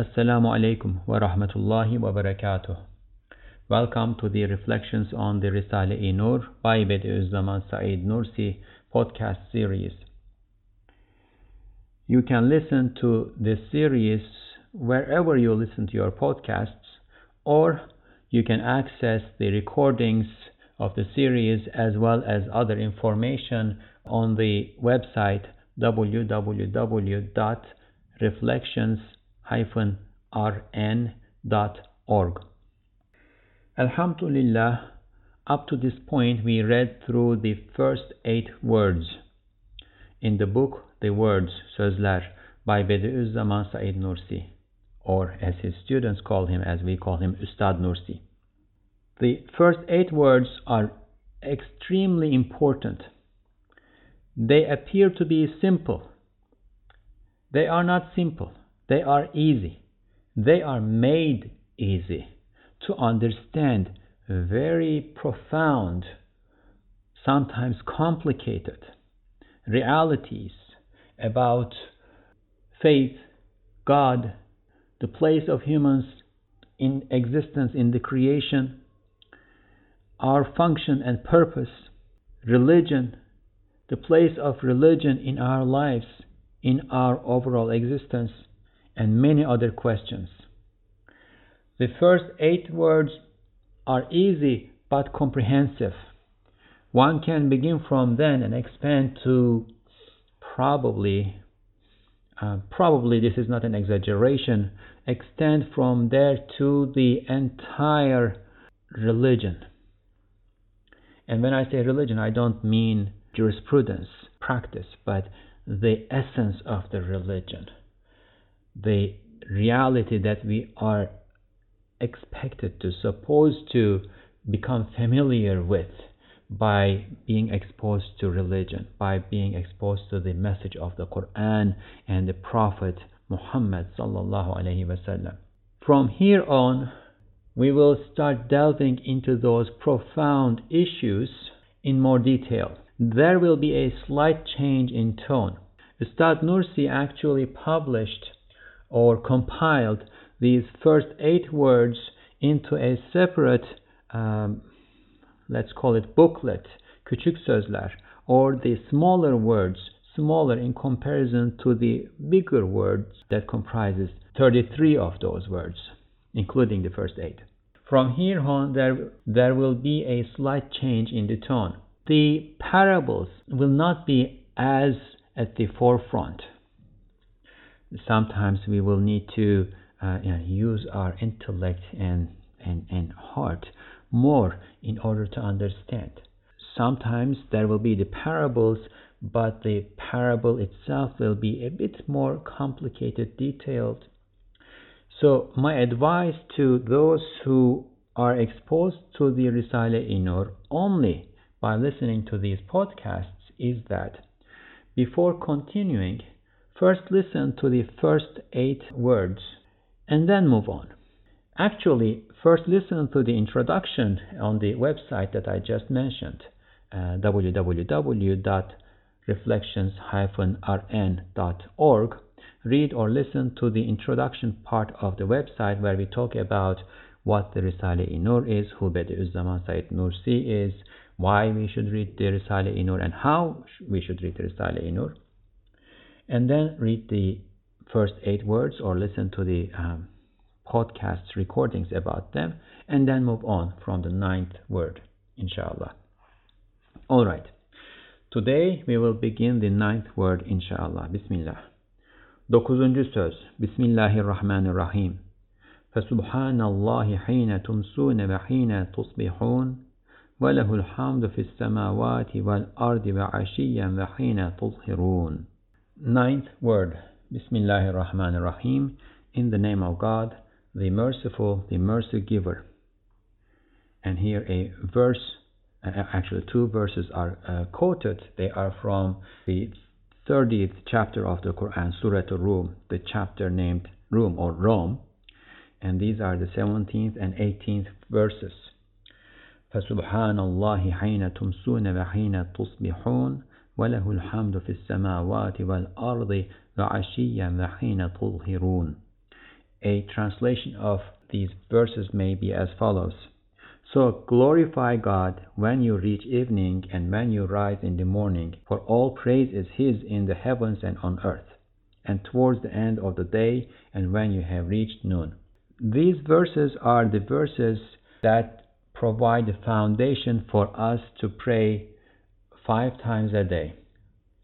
Assalamu alaikum wa rahmatullahi wa barakatuh. Welcome to the Reflections on the Risale-i Nur by Bediüzzaman Said Nursi podcast series. You can listen to this series wherever you listen to your podcasts or you can access the recordings of the series as well as other information on the website www.reflections-rn.org. Alhamdulillah, up to this point we read through the first eight words in the book The Words, Sözler by Bediüzzaman Said Nursi, or as his students call him, as we call him, Ustad Nursi. The first eight words are extremely important. They appear to be simple. They are not simple. They are easy. They are made easy to understand very profound, sometimes complicated realities about faith, God, the place of humans in existence in the creation, our function and purpose, religion, the place of religion in our lives, in our overall existence, and many other questions. The first eight words are easy but comprehensive. One can begin from then and expand to probably, uh, probably this is not an exaggeration, extend from there to the entire religion. And when I say religion, I don't mean jurisprudence, practice, but the essence of the religion, the reality that we are expected to, supposed to become familiar with by being exposed to religion, by being exposed to the message of the Quran and the Prophet Muhammad sallallahu alaihi wasallam. From here on, we will start delving into those profound issues in more detail. There will be a slight change in tone. Ustad Nursi actually published or compiled these first eight words into a separate, um, let's call it booklet, küçük sözler, or the smaller words, smaller in comparison to the bigger words that comprises 33 of those words, including the first eight. From here on, there, there will be a slight change in the tone. The parables will not be as at the forefront. Sometimes we will need to uh, you know, use our intellect and, and, and heart more in order to understand. Sometimes there will be the parables, but the parable itself will be a bit more complicated, detailed. So, my advice to those who are exposed to the Risale-i Nur only by listening to these podcasts is that before continuing, first listen to the first eight words and then move on. Actually, first listen to the introduction on the website that I just mentioned, uh, www.reflections-rn.org. Read or listen to the introduction part of the website where we talk about what the Risale-i Nur is, who Bediüzzaman Said Nursi is, why we should read the Risale-i Nur and how we should read the Risale-i Nur and then read the first eight words or listen to the um, podcast recordings about them and then move on from the ninth word inshallah. All right. Today we will begin the ninth word inshallah. Bismillah. Dokuzuncu söz. Bismillahirrahmanirrahim. Fesubhanallahi hine tumsune ve hine tusbihun. Ve lehul hamdu fis semavati vel ardi ve aşiyen ve hine tuzhirun. Ninth word Bismillahir Rahmanir Rahim In the name of God, the merciful, the mercy giver. And here a verse, uh, actually two verses are uh, quoted. They are from the 30th chapter of the Quran, Surah Al-Rum, the chapter named Rum or Rome. And these are the 17th and 18th verses. فسبحان الله حين تمسون وحين تصبحون وله الحمد في السماوات والأرض وعشيا وحين تظهرون A translation of these verses may be as follows. So glorify God when you reach evening and when you rise in the morning, for all praise is His in the heavens and on earth, and towards the end of the day and when you have reached noon. These verses are the verses that provide the foundation for us to pray five times a day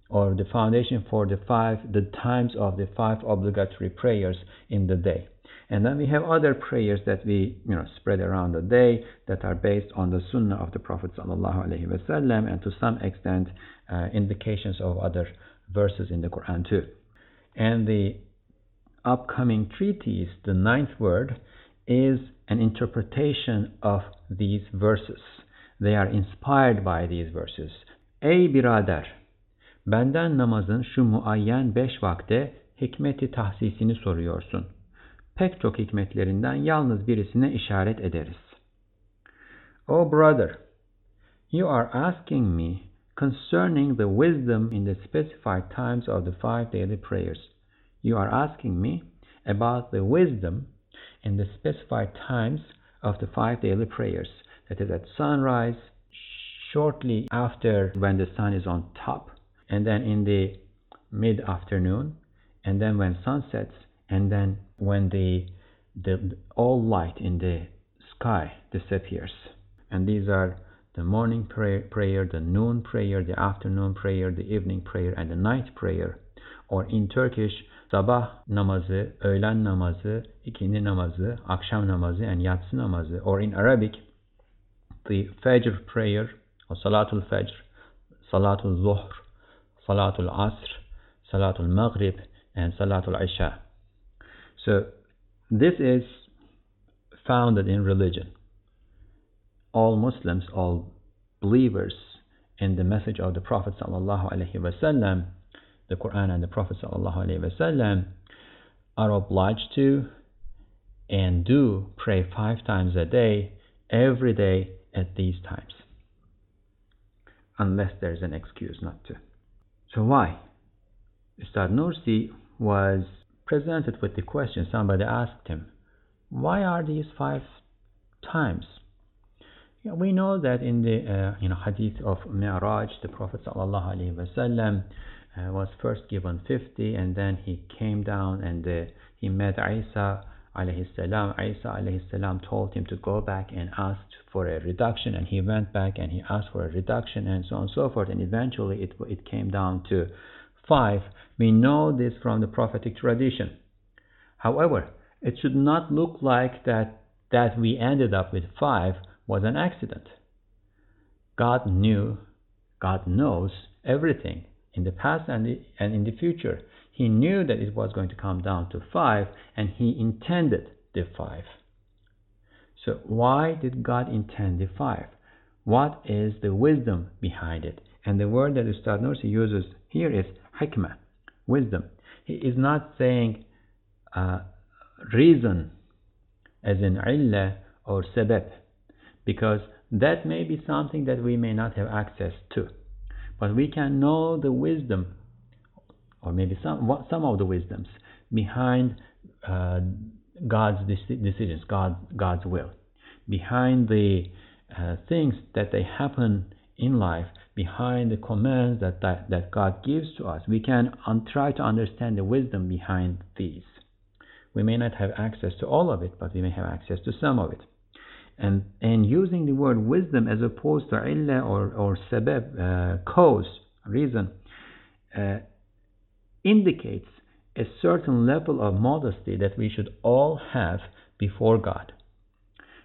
or the foundation for the five the times of the five obligatory prayers in the day. And then we have other prayers that we you know spread around the day that are based on the sunnah of the prophet wasallam and to some extent uh, indications of other verses in the quran too. And the upcoming treatise the ninth word is an interpretation of these verses. They are inspired by these verses ey birader Benden namazın şu muayyen beş vakte hikmeti tahsisini soruyorsun. Pek çok hikmetlerinden yalnız birisine işaret ederiz. Oh brother, you are asking me concerning the wisdom in the specified times of the five daily prayers. You are asking me about the wisdom in the specified times of the five daily prayers. That is at sunrise, shortly after when the sun is on top, and then in the mid afternoon, and then when sun sets, and then when the, the all light in the sky disappears. And these are the morning prayer, prayer, the noon prayer, the afternoon prayer, the evening prayer, and the night prayer. Or in Turkish, sabah namazı, öğlen namazı, ikindi namazı, akşam namazı, and yatsı namazı. Or in Arabic, the Fajr prayer, Salatul Fajr, Salatul Zuhr, Salatul Asr, Salatul Maghrib, and Salatul Isha. So this is founded in religion. All Muslims, all believers in the message of the Prophet sallallahu alaihi wasallam, the Quran and the Prophet sallallahu alaihi wasallam, are obliged to and do pray five times a day, every day at these times, unless there's an excuse not to. So why? Ustad Nursi was presented with the question, somebody asked him, why are these five times? Yeah, we know that in the uh, you know hadith of Mi'raj, the Prophet wasallam uh, was first given 50 and then he came down and uh, he met Isa alayhi. Isa alayhi told him to go back and ask for a reduction and he went back and he asked for a reduction and so on and so forth and eventually it, it came down to five. We know this from the prophetic tradition. However, it should not look like that that we ended up with five was an accident. God knew, God knows everything in the past and, the, and in the future. He knew that it was going to come down to five and he intended the five. So, why did God intend the five? What is the wisdom behind it? And the word that Ustad Nursi uses here is hikmah, wisdom. He is not saying uh, reason as in illah or sabab, because that may be something that we may not have access to. But we can know the wisdom, or maybe some, some of the wisdoms behind uh, God's decisions, God, God's will, behind the uh, things that they happen in life, behind the commands that, that, that God gives to us. We can un- try to understand the wisdom behind these. We may not have access to all of it, but we may have access to some of it. And, and using the word wisdom as opposed to illah or, or sabab, uh, cause, reason, uh, indicates a certain level of modesty that we should all have before God.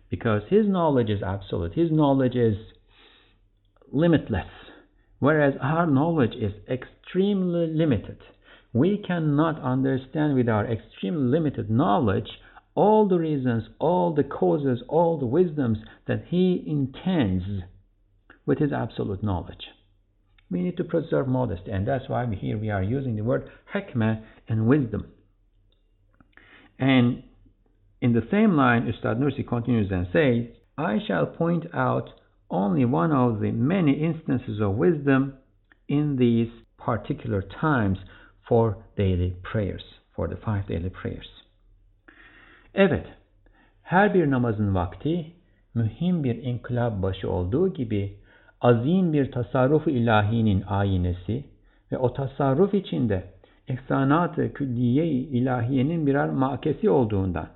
Because His knowledge is absolute, His knowledge is limitless, whereas our knowledge is extremely limited. We cannot understand with our extremely limited knowledge all the reasons, all the causes, all the wisdoms that He intends with His absolute knowledge. We need to preserve modesty, and that's why here we are using the word hikmah and wisdom. And in the same line, Ustad Nursi continues and says, I shall point out only one of the many instances of wisdom in these particular times for daily prayers, for the five daily prayers. Evet, her bir namazın vakti mühim bir inkılap başı olduğu gibi azim bir tasarruf ilahinin ayinesi ve o tasarruf içinde ehsanat-ı külliye ilahiyenin birer makesi olduğundan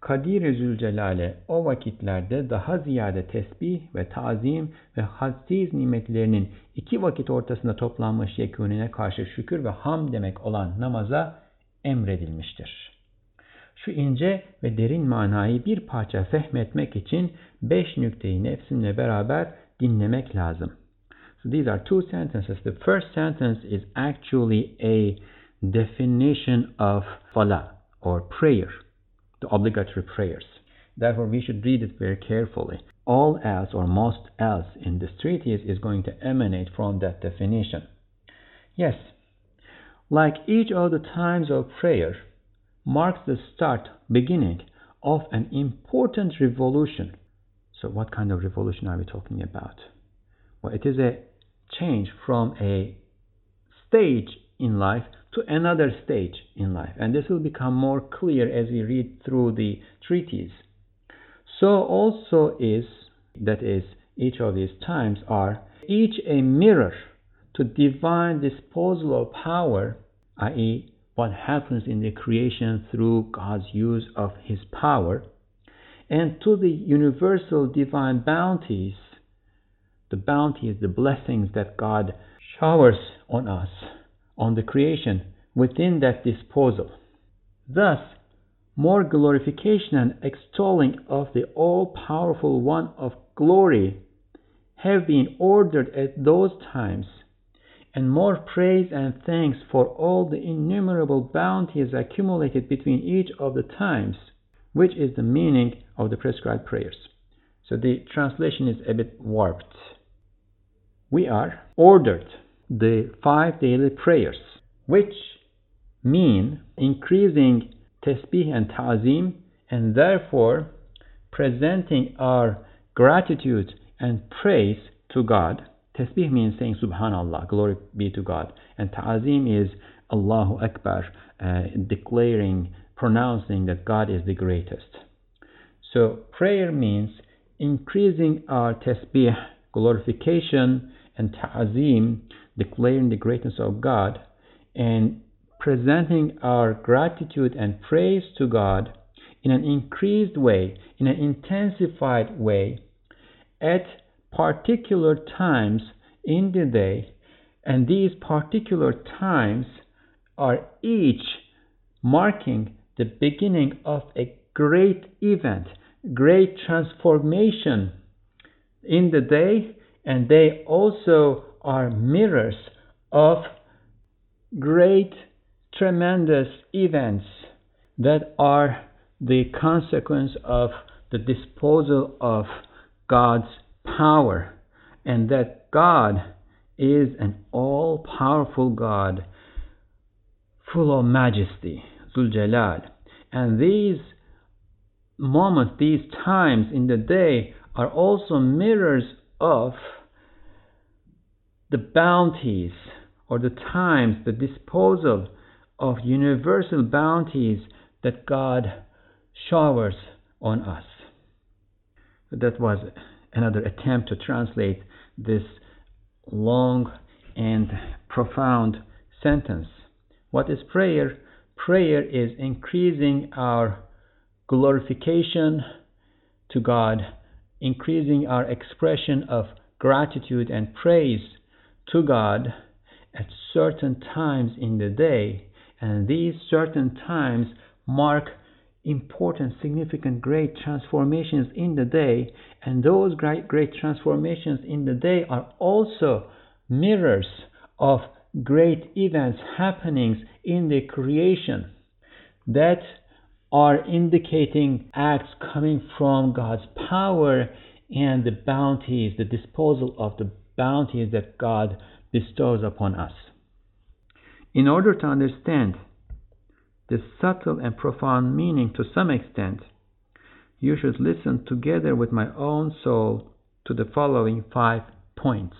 Kadir-i Zülcelal'e o vakitlerde daha ziyade tesbih ve tazim ve hadsiz nimetlerinin iki vakit ortasında toplanmış yekunine karşı şükür ve ham demek olan namaza emredilmiştir. Şu ince ve derin manayı bir parça fehmetmek için beş nükteyi nefsimle beraber dinlemek lazım. So these are two sentences. The first sentence is actually a definition of salah or prayer. the obligatory prayers. Therefore, we should read it very carefully. All else or most else in this treatise is going to emanate from that definition. Yes, like each of the times of prayer marks the start, beginning of an important revolution. So, what kind of revolution are we talking about? Well, it is a change from a stage in life to another stage in life. And this will become more clear as we read through the treatise. So also is, that is, each of these times are each a mirror to divine disposal of power, i.e., what happens in the creation through God's use of His power, and to the universal divine bounties, the bounties, the blessings that God showers on us on the creation within that disposal. Thus, more glorification and extolling of the all powerful one of glory have been ordered at those times, and more praise and thanks for all the innumerable bounties accumulated between each of the times, which is the meaning of the prescribed prayers. So the translation is a bit warped. We are ordered the five daily prayers, which mean increasing tasbih and ta'zim, and therefore presenting our gratitude and praise to God. Tasbih means saying Subhanallah, glory be to God, and ta'zim is Allahu Akbar, uh, declaring, pronouncing that God is the greatest. So prayer means increasing our tasbih, glorification, and ta'zim declaring the greatness of God and presenting our gratitude and praise to God in an increased way, in an intensified way, at particular times in the day, and these particular times are each marking the beginning of a great event, great transformation in the day, and they also are mirrors of great, tremendous events that are the consequence of the disposal of God's power, and that God is an all powerful God full of majesty, Zuljalal. And these moments, these times in the day are also mirrors of the bounties or the times, the disposal of universal bounties that God showers on us. That was another attempt to translate this long and profound sentence. What is prayer? Prayer is increasing our glorification to God, increasing our expression of gratitude and praise to God at certain times in the day, and these certain times mark important, significant, great transformations in the day, and those great, great transformations in the day are also mirrors of great events, happenings in the creation that are indicating acts coming from God's power and the bounties, the disposal of the bounties that God bestows upon us. In order to understand the subtle and profound meaning to some extent, you should listen together with my own soul to the following five points.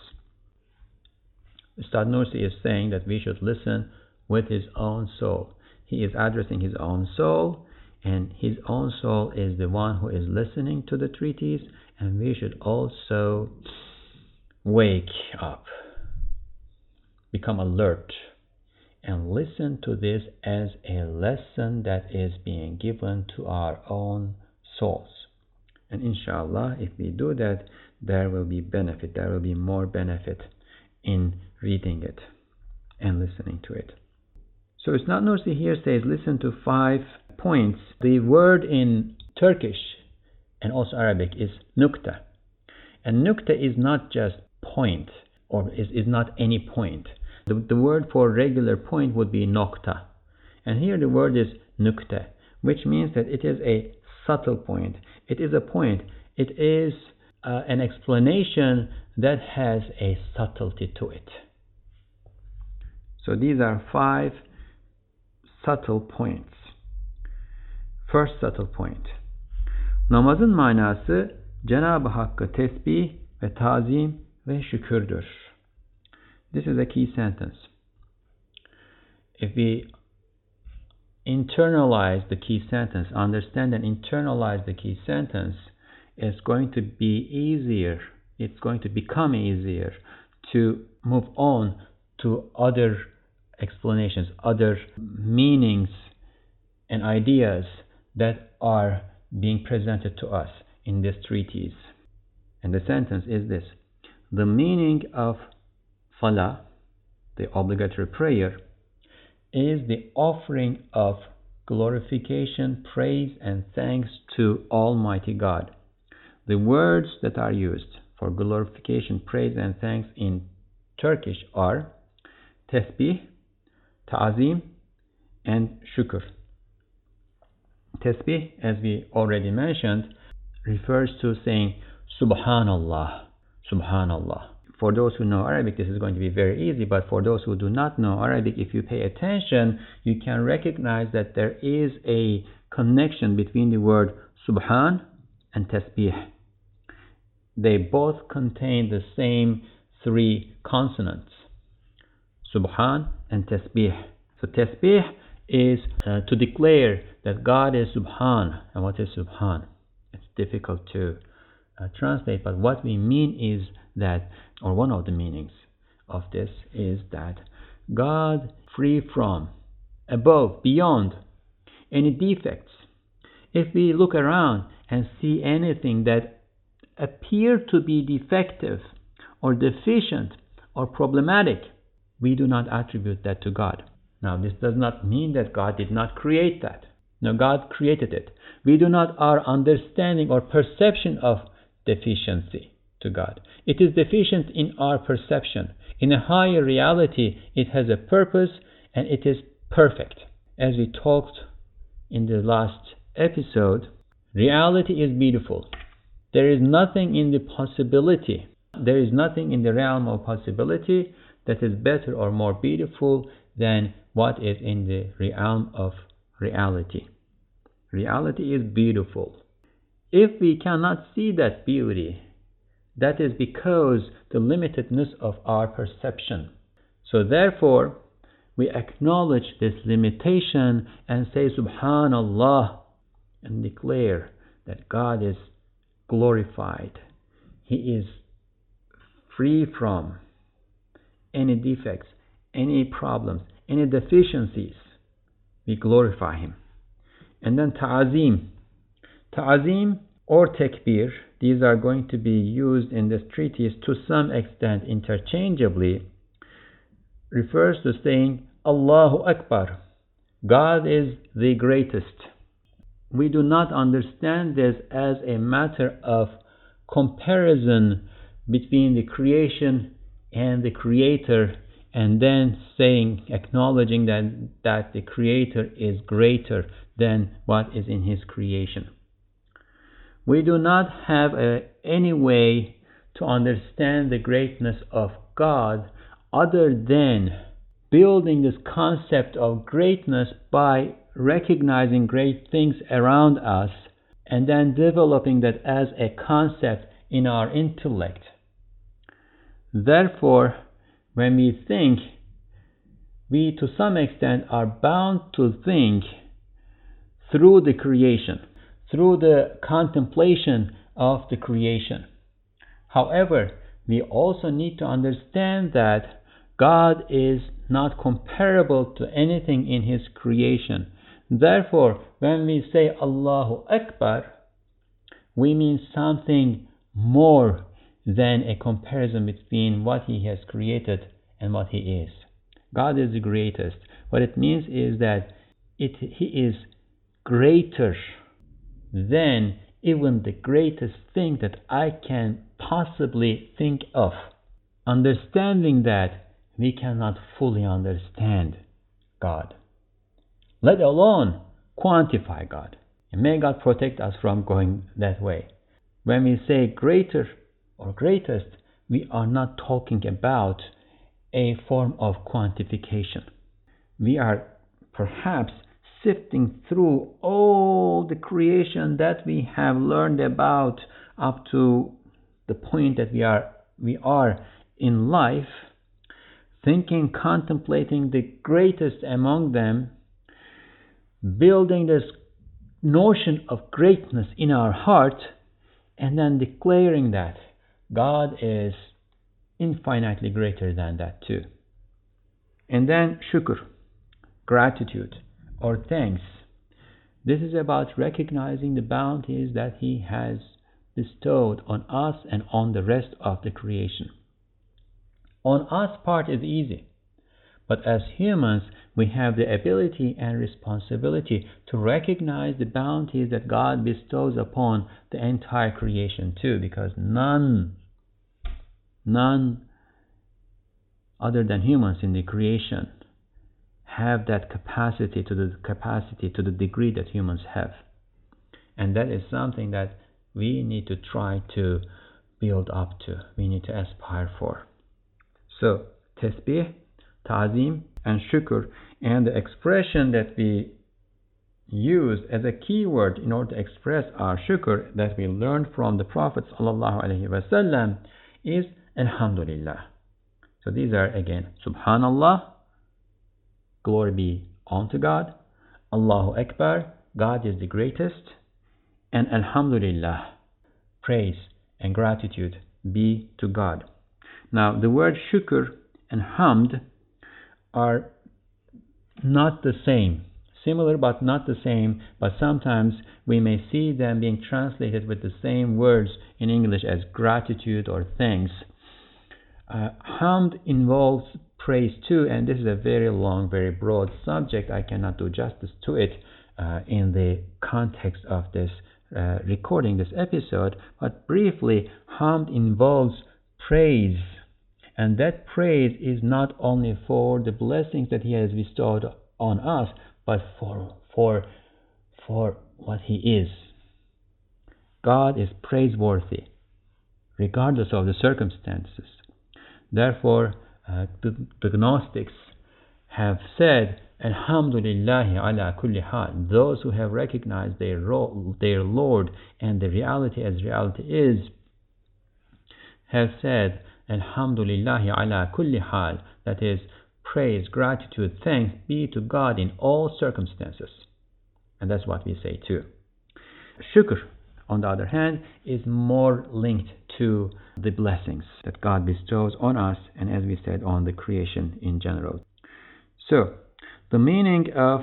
Ustad Nursi is saying that we should listen with his own soul. He is addressing his own soul, and his own soul is the one who is listening to the treaties, and we should also wake up, become alert, and listen to this as a lesson that is being given to our own souls. And inshallah, if we do that, there will be benefit, there will be more benefit in reading it and listening to it. So Ustad Nursi here says, listen to five points. The word in Turkish and also Arabic is nukta. And nukta is not just point or is, is not any point. The, the word for regular point would be nokta. And here the word is nukta, which means that it is a subtle point. It is a point. It is uh, an explanation that has a subtlety to it. So these are five subtle points. First subtle point. Namazın manası Cenab-ı Hakk'a tesbih ve tazim ve şükürdür. This is a key sentence. If we internalize the key sentence, understand and internalize the key sentence, it's going to be easier, it's going to become easier to move on to other explanations, other meanings and ideas that are being presented to us in this treatise. And the sentence is this The meaning of Salah, the obligatory prayer, is the offering of glorification, praise, and thanks to Almighty God. The words that are used for glorification, praise, and thanks in Turkish are tesbih, ta'zim, and shukr. Tesbih, as we already mentioned, refers to saying Subhanallah, Subhanallah. For those who know Arabic, this is going to be very easy, but for those who do not know Arabic, if you pay attention, you can recognize that there is a connection between the word Subhan and Tasbih. They both contain the same three consonants Subhan and Tasbih. So Tasbih is uh, to declare that God is Subhan. And what is Subhan? It's difficult to uh, translate, but what we mean is that, or one of the meanings of this is that God free from, above, beyond any defects. If we look around and see anything that appear to be defective or deficient or problematic, we do not attribute that to God. Now, this does not mean that God did not create that. No, God created it. We do not our understanding or perception of deficiency to God. It is deficient in our perception. In a higher reality, it has a purpose and it is perfect. As we talked in the last episode, reality is beautiful. There is nothing in the possibility, there is nothing in the realm of possibility that is better or more beautiful than what is in the realm of reality. Reality is beautiful. If we cannot see that beauty, that is because the limitedness of our perception. So therefore, we acknowledge this limitation and say Subhanallah and declare that God is glorified. He is free from any defects, any problems, any deficiencies. We glorify Him. And then ta'azim. Ta'azim or takbir, these are going to be used in this treatise to some extent interchangeably, refers to saying Allahu Akbar. God is the greatest. We do not understand this as a matter of comparison between the creation and the creator and then saying acknowledging that that the creator is greater than what is in His creation. We do not have a, any way to understand the greatness of God other than building this concept of greatness by recognizing great things around us and then developing that as a concept in our intellect. Therefore, when we think, we to some extent are bound to think through the creation, through the contemplation of the creation. However, we also need to understand that God is not comparable to anything in His creation. Therefore, when we say Allahu Akbar, we mean something more than a comparison between what He has created and what He is. God is the greatest. What it means is that it, He is greater than even the greatest thing that I can possibly think of. Understanding that we cannot fully understand God, let alone quantify God. And may God protect us from going that way. When we say greater or greatest, we are not talking about a form of quantification. We are perhaps sifting through all the creation that we have learned about up to the point that we are we are in life thinking contemplating the greatest among them building this notion of greatness in our heart and then declaring that God is infinitely greater than that too. And then shukr, gratitude or thanks. This is about recognizing the bounties that He has bestowed on us and on the rest of the creation. On us part is easy, but as humans, we have the ability and responsibility to recognize the bounties that God bestows upon the entire creation too, because none, none other than humans in the creation have that capacity to the capacity to the degree that humans have. And that is something that we need to try to build up to. We need to aspire for. So, tasbih, ta'zim, and shukr, and the expression that we use as a keyword in order to express our shukr that we learned from the Prophet ﷺ is Alhamdulillah. So these are again Subhanallah, Glory be unto God. Allahu Akbar. God is the greatest. And Alhamdulillah. Praise and gratitude be to God. Now, the word shukr and hamd are not the same. Similar but not the same, but sometimes we may see them being translated with the same words in English as gratitude or thanks. Uh, hamd involves praise too, and this is a very long, very broad subject. I cannot do justice to it uh, in the context of this uh, recording, this episode. But briefly, hamd involves praise, and that praise is not only for the blessings that He has bestowed on us, but for for for what He is. God is praiseworthy, regardless of the circumstances. Therefore, uh, the, the Gnostics have said, Alhamdulillah ala kulli hal. Those who have recognized their role, their Lord and the reality as reality is, have said, Alhamdulillah ala kulli hal. That is, praise, gratitude, thanks be to God in all circumstances. And that's what we say too. Shukr, on the other hand, is more linked to the blessings that God bestows on us and, as we said, on the creation in general. So, the meaning of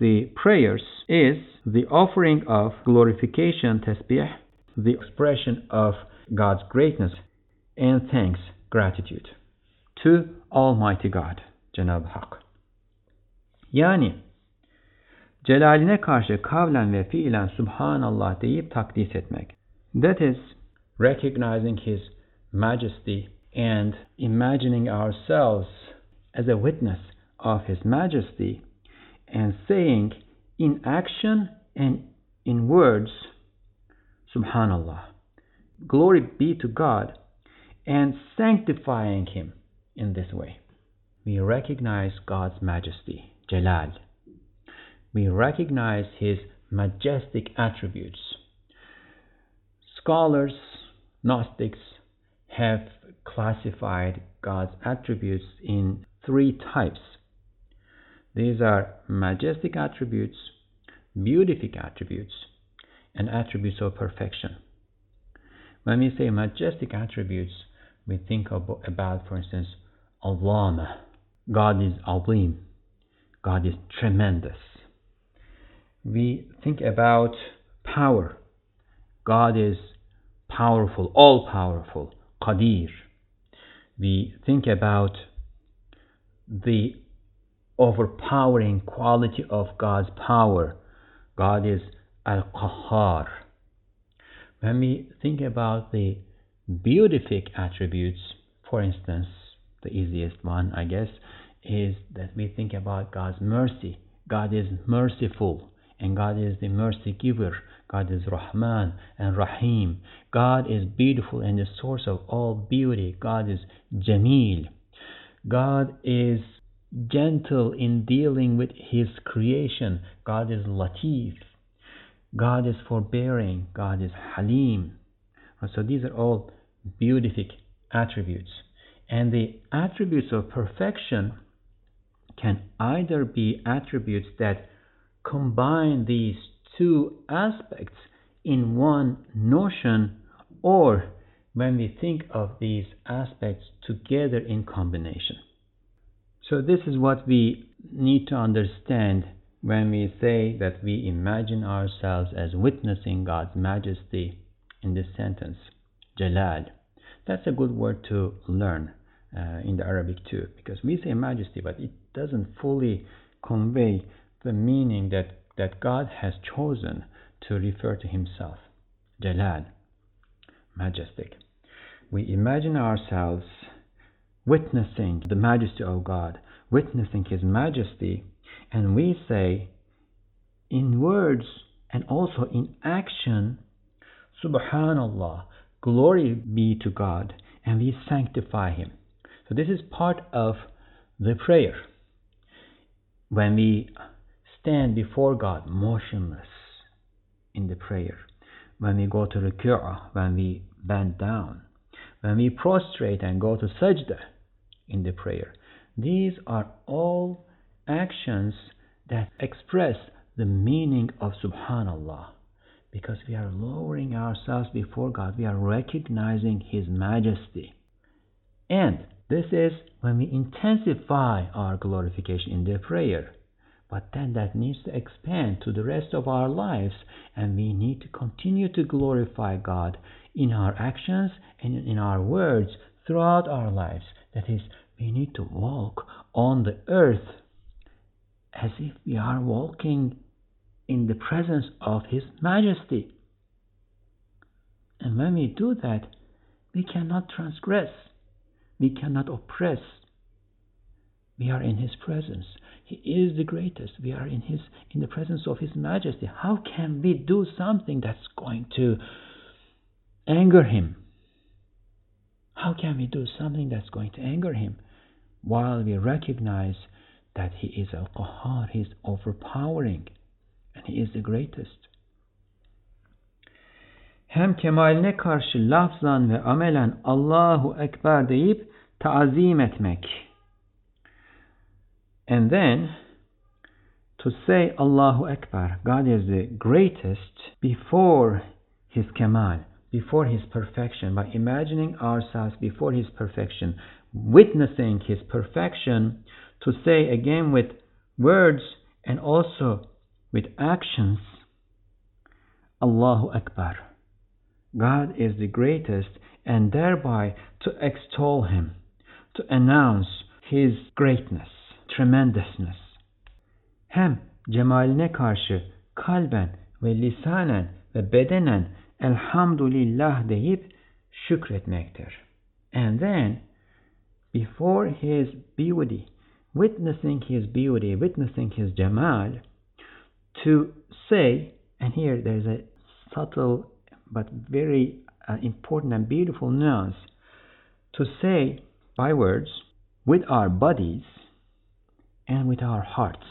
the prayers is the offering of glorification, tasbih, the expression of God's greatness, and thanks, gratitude to Almighty God, Cenab-ı Hak. Yani celaline karşı kavlen ve fiilen Subhanallah deyip takdis etmek. That is recognizing His majesty and imagining ourselves as a witness of His majesty and saying in action and in words. Subhanallah. Glory be to God and sanctifying Him in this way. We recognize God's majesty, Jalal. We recognize His majestic attributes. Scholars, Gnostics, have classified God's attributes in three types. These are majestic attributes, beatific attributes, and attributes of perfection. When we say majestic attributes, we think about, for instance, Allah. God is Azim. God is tremendous. We think about power. God is powerful, all powerful, Qadir. We think about the overpowering quality of God's power. God is Al Qahhar. When we think about the beatific attributes, for instance, the easiest one, I guess, is that we think about God's mercy. God is merciful and God is the mercy giver. God is Rahman and Rahim. God is beautiful and the source of all beauty. God is Jamil. God is gentle in dealing with His creation. God is Latif. God is forbearing. God is Halim. So these are all beatific attributes. And the attributes of perfection can either be attributes that combine these two aspects in one notion or when we think of these aspects together in combination. So, this is what we need to understand when we say that we imagine ourselves as witnessing God's majesty in this sentence, Jalal. That's a good word to learn uh, in the Arabic too, because we say majesty, but it doesn't fully convey the meaning that, that God has chosen to refer to Himself. Jalal, majestic. We imagine ourselves witnessing the majesty of God, witnessing His majesty, and we say in words and also in action, Subhanallah, glory be to God, and we sanctify Him. So, this is part of the prayer. When we stand before God motionless in the prayer, when we go to ruku'ah, when we bend down, when we prostrate and go to sajda in the prayer. These are all actions that express the meaning of subhanallah because we are lowering ourselves before God, we are recognizing His majesty. And this is when we intensify our glorification in the prayer. But then that needs to expand to the rest of our lives, and we need to continue to glorify God in our actions and in our words throughout our lives. That is, we need to walk on the earth as if we are walking in the presence of His Majesty. And when we do that, we cannot transgress, we cannot oppress. We are in His presence. He is the greatest. We are in his in the presence of his majesty. How can we do something that's going to anger him? How can we do something that's going to anger him while we recognize that he is al qahar, he is overpowering and he is the greatest. Hem kemaline karşı lafzan ve amelen Allahu Ekber deyip taazim etmek. And then to say Allahu Akbar, God is the greatest before His Kamal, before His perfection, by imagining ourselves before His perfection, witnessing His perfection, to say again with words and also with actions, Allahu Akbar. God is the greatest, and thereby to extol Him, to announce His greatness tremendousness. Hem cemaline karşı kalben ve lisanen ve bedenen elhamdülillah deyip şükretmektir. And then before his beauty, witnessing his beauty, witnessing his jamal, to say, and here there's a subtle but very uh, important and beautiful nuance, to say by words with our bodies and with our hearts.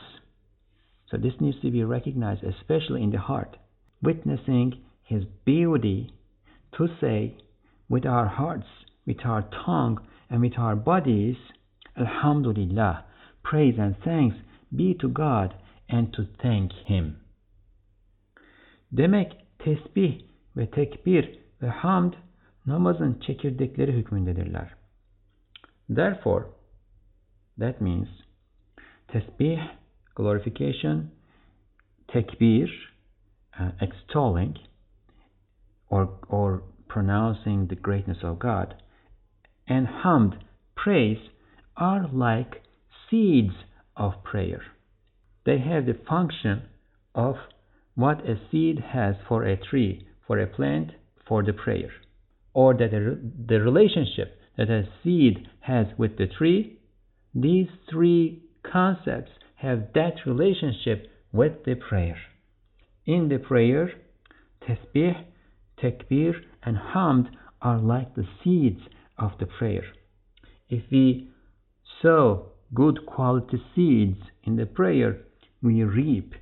So this needs to be recognized, especially in the heart, witnessing His beauty to say with our hearts, with our tongue, and with our bodies, Alhamdulillah, praise and thanks be to God and to thank Him. Demek tesbih ve tekbir ve hamd namazın çekirdekleri hükmündedirler. Therefore, that means tesbih, glorification, tekbir, uh, extolling or, or pronouncing the greatness of God, and hamd, praise, are like seeds of prayer. They have the function of what a seed has for a tree, for a plant, for the prayer, or that the relationship that a seed has with the tree, these three concepts have that relationship with the prayer. In the prayer, tasbih, tekbir, and hamd are like the seeds of the prayer. If we sow good quality seeds in the prayer, we reap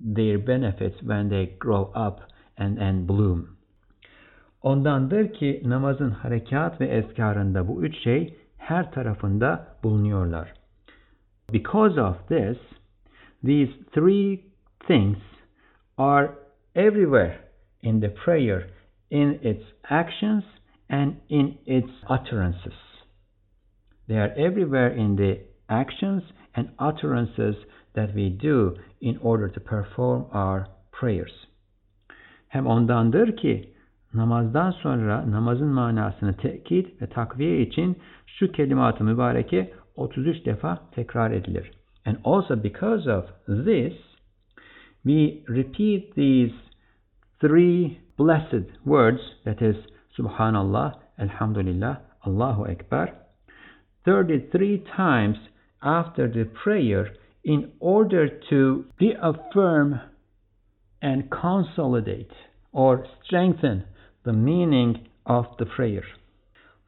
their benefits when they grow up and, and bloom. Ondandır ki namazın harekat ve ezkarında bu üç şey her tarafında bulunuyorlar. Because of this, these three things are everywhere in the prayer, in its actions and in its utterances. They are everywhere in the actions and utterances that we do in order to perform our prayers. Hem ondandır ki namazdan sonra namazın manasını tekit ve takviye için şu kelimat-ı mübareke 33 defa tekrar edilir. And also because of this, we repeat these three blessed words, that is Subhanallah, Alhamdulillah, Allahu Akbar, 33 times after the prayer in order to reaffirm and consolidate or strengthen the meaning of the prayer.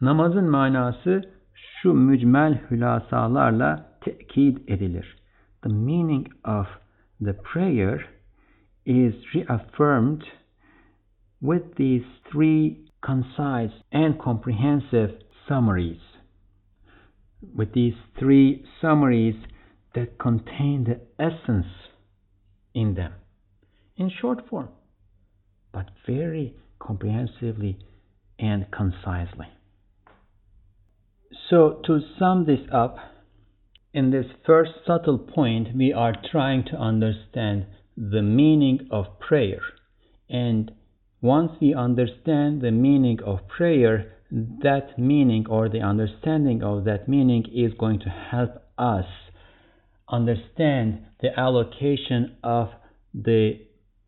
Namazın manası şu mücmel hülasalarla tekit edilir. The meaning of the prayer is reaffirmed with these three concise and comprehensive summaries with these three summaries that contain the essence in them in short form, but very comprehensively and concisely. So, to sum this up, in this first subtle point, we are trying to understand the meaning of prayer. And once we understand the meaning of prayer, that meaning or the understanding of that meaning is going to help us understand the allocation of the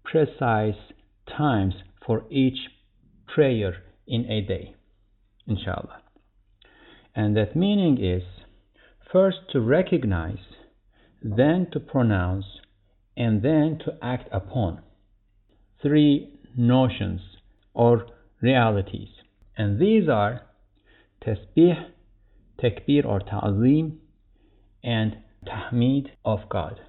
precise times for each prayer in a day, inshallah. And that meaning is first to recognize, then to pronounce, and then to act upon. Three notions or realities. And these are tasbih, takbir or ta'zim, and tahmid of God.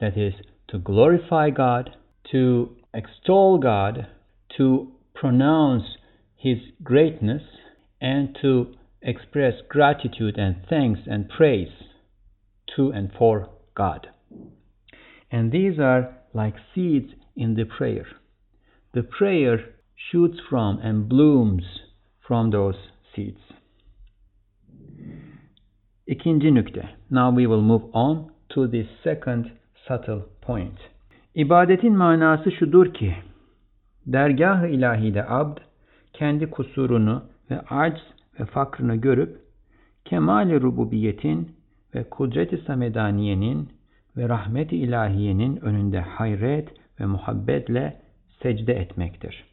That is, to glorify God, to extol God, to pronounce His greatness, and to express gratitude and thanks and praise to and for God. And these are like seeds in the prayer. The prayer shoots from and blooms from those seeds. İkinci nükte. Now we will move on to the second subtle point. İbadetin manası şudur ki, dergah-ı ilahide abd, kendi kusurunu ve acz ve fakrını görüp, kemal-i rububiyetin ve kudret-i samedaniyenin ve rahmet-i ilahiyenin önünde hayret ve muhabbetle secde etmektir.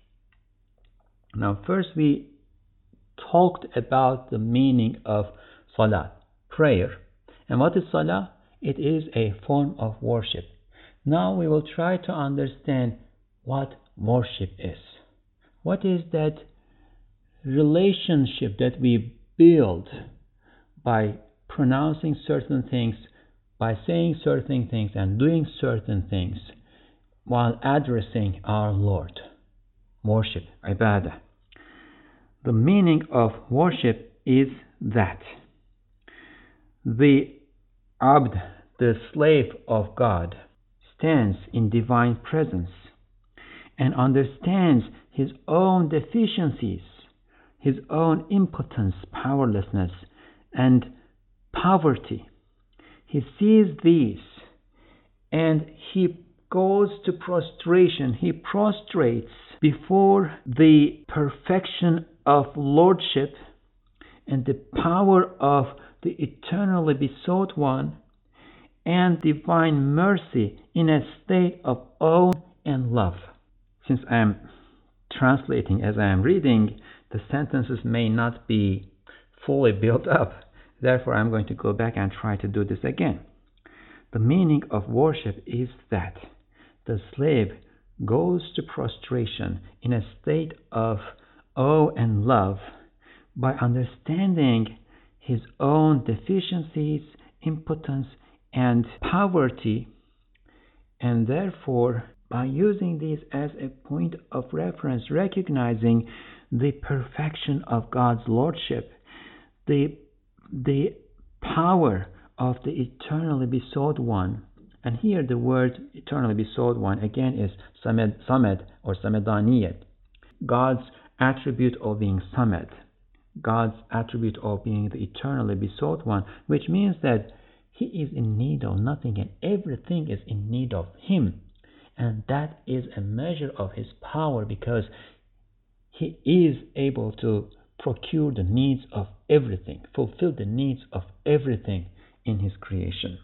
Now first we talked about the meaning of salah, prayer. And what is salah? It is a form of worship. Now we will try to understand what worship is. What is that relationship that we build by pronouncing certain things, by saying certain things, and doing certain things while addressing our Lord? Worship, ibadah. The meaning of worship is that the abd, the slave of God, stands in divine presence and understands his own deficiencies, his own impotence, powerlessness, and poverty. He sees these and he goes to prostration. He prostrates before the perfection of lordship and the power of the eternally besought one and divine mercy in a state of awe and love. Since I am translating as I am reading, the sentences may not be fully built up. Therefore, I'm going to go back and try to do this again. The meaning of worship is that the slave goes to prostration in a state of awe and love by understanding his own deficiencies, impotence, and poverty, and therefore, by using these as a point of reference, recognizing the perfection of God's Lordship, the, the power of the eternally besought one. And here the word eternally besought one again is Samed, Samed or Samedaniyat. God's attribute of being Samed, God's attribute of being the eternally besought one, which means that He is in need of nothing and everything is in need of Him. And that is a measure of His power because He is able to procure the needs of everything, fulfill the needs of everything in His creation.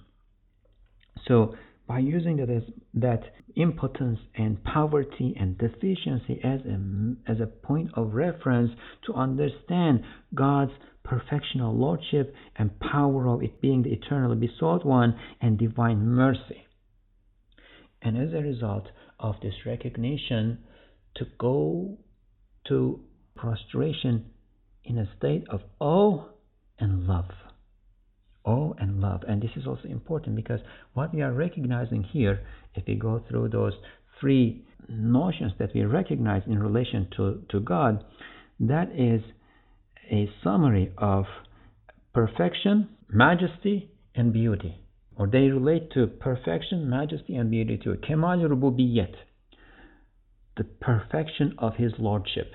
So, by using that that impotence and poverty and deficiency as a, as a point of reference to understand God's perfectional lordship and power of it being the eternally besought one and divine mercy. And as a result of this recognition, to go to prostration in a state of awe and love awe and love. And this is also important because what we are recognizing here, if we go through those three notions that we recognize in relation to, to God, that is a summary of perfection, majesty, and beauty. Or they relate to perfection, majesty, and beauty to Kemal Rububiyyat, the perfection of His Lordship.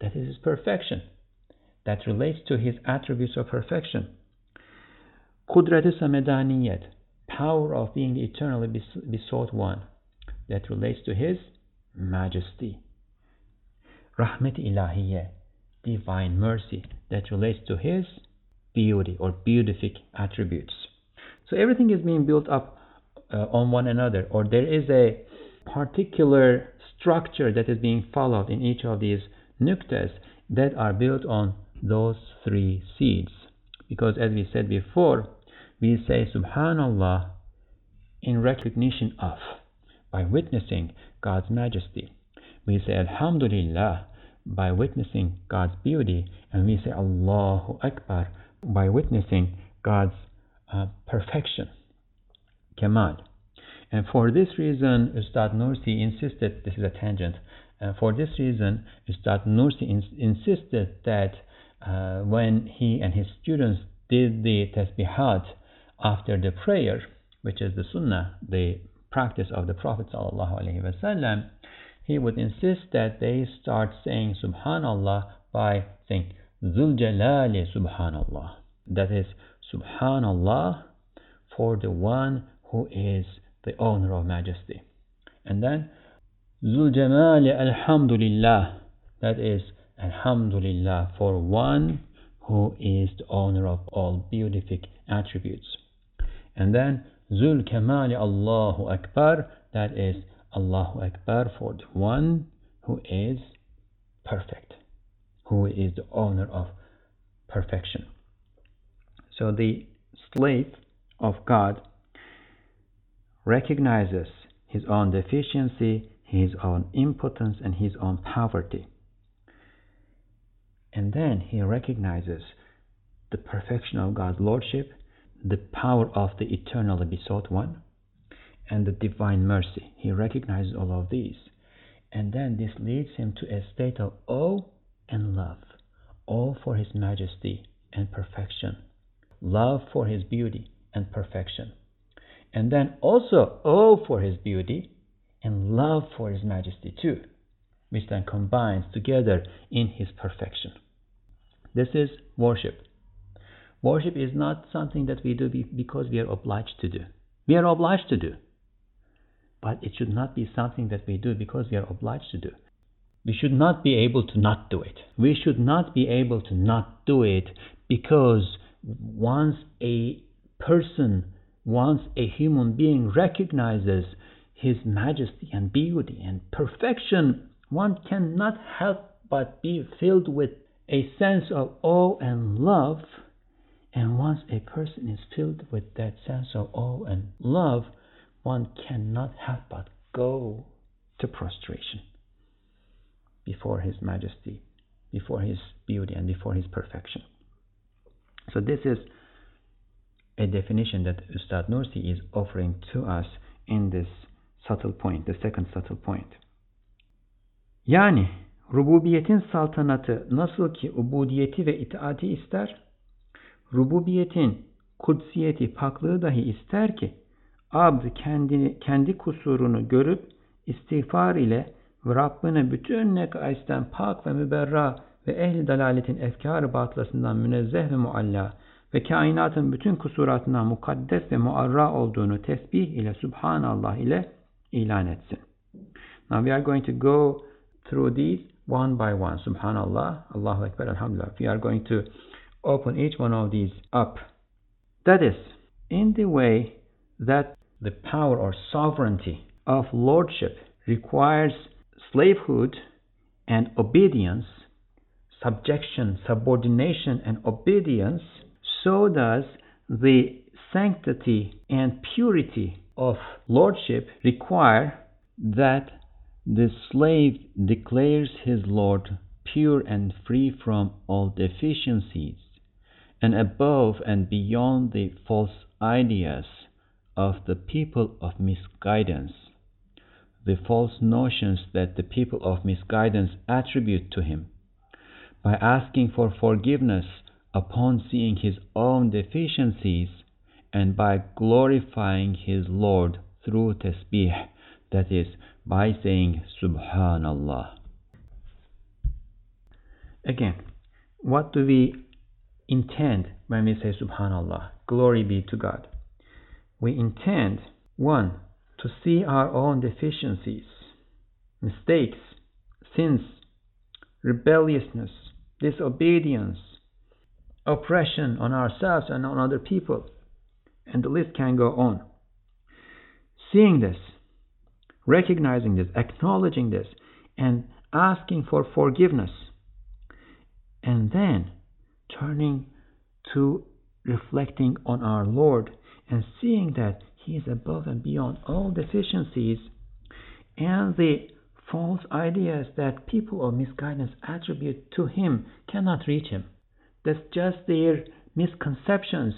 That is His perfection. That relates to His attributes of perfection. Kudret Samedaniyet, power of being eternally besought one, that relates to His majesty. Rahmet Ilahiye, divine mercy, that relates to His beauty or beatific attributes. So everything is being built up uh, on one another, or there is a particular structure that is being followed in each of these nuktas that are built on those three seeds. Because as we said before, we say Subhanallah in recognition of, by witnessing God's majesty. We say Alhamdulillah by witnessing God's beauty, and we say Allahu Akbar by witnessing God's uh, perfection, Kamal. And for this reason, Ustad Nursi insisted, this is a tangent, and for this reason, Ustad Nursi ins- insisted that uh, when he and his students did the tasbihat after the prayer, which is the sunnah, the practice of the Prophet ﷺ, he would insist that they start saying Subhanallah by saying Zul Subhanallah. That is Subhanallah for the one who is the owner of majesty. And then Zul Alhamdulillah. That is Alhamdulillah for one who is the owner of all beatific attributes. And then Zul Kamali Allahu Akbar, that is Allahu Akbar for the one who is perfect, who is the owner of perfection. So the slave of God recognizes his own deficiency, his own impotence, and his own poverty. And then he recognizes the perfection of God's Lordship, the power of the eternally besought one, and the divine mercy. He recognizes all of these. And then this leads him to a state of awe and love, awe for his majesty and perfection, love for his beauty and perfection, and then also awe for his beauty and love for his majesty too, which then combines together in his perfection. This is worship. Worship is not something that we do because we are obliged to do. We are obliged to do. But it should not be something that we do because we are obliged to do. We should not be able to not do it. We should not be able to not do it because once a person, once a human being recognizes his majesty and beauty and perfection, one cannot help but be filled with a sense of awe and love. And once a person is filled with that sense of awe and love, one cannot help but go to prostration before His majesty, before His beauty, and before His perfection. So, this is a definition that Ustad Nursi is offering to us in this subtle point, the second subtle point. Yani rububiyetin saltanatı nasıl ki ubudiyeti ve itaati ister, rububiyetin kutsiyeti, paklığı dahi ister ki abd kendini, kendi kusurunu görüp istiğfar ile Rabbini bütün nekaisten pak ve müberra ve ehli dalaletin efkar batlasından münezzeh ve mualla ve kainatın bütün kusuratından mukaddes ve muarra olduğunu tesbih ile Subhanallah ile ilan etsin. Now we are going to go through these one by one. Subhanallah, Allahu Ekber, Alhamdulillah. We are going to open each one of these up. That is, in the way that the power or sovereignty of lordship requires slavehood and obedience, subjection, subordination, and obedience, so does the sanctity and purity of lordship require that the slave declares his Lord pure and free from all deficiencies, and above and beyond the false ideas of the people of misguidance, the false notions that the people of misguidance attribute to him, by asking for forgiveness upon seeing his own deficiencies, and by glorifying his Lord through tasbih, that is, by saying Subhanallah. Again, what do we intend when we say Subhanallah? Glory be to God we intend one to see our own deficiencies, mistakes, sins, rebelliousness, disobedience, oppression on ourselves and on other people, and the list can go on. Seeing this, recognizing this, acknowledging this, and asking for forgiveness, and then turning to reflecting on our Lord and seeing that he is above and beyond all deficiencies and the false ideas that people of misguidance attribute to him cannot reach him. That's just their misconceptions,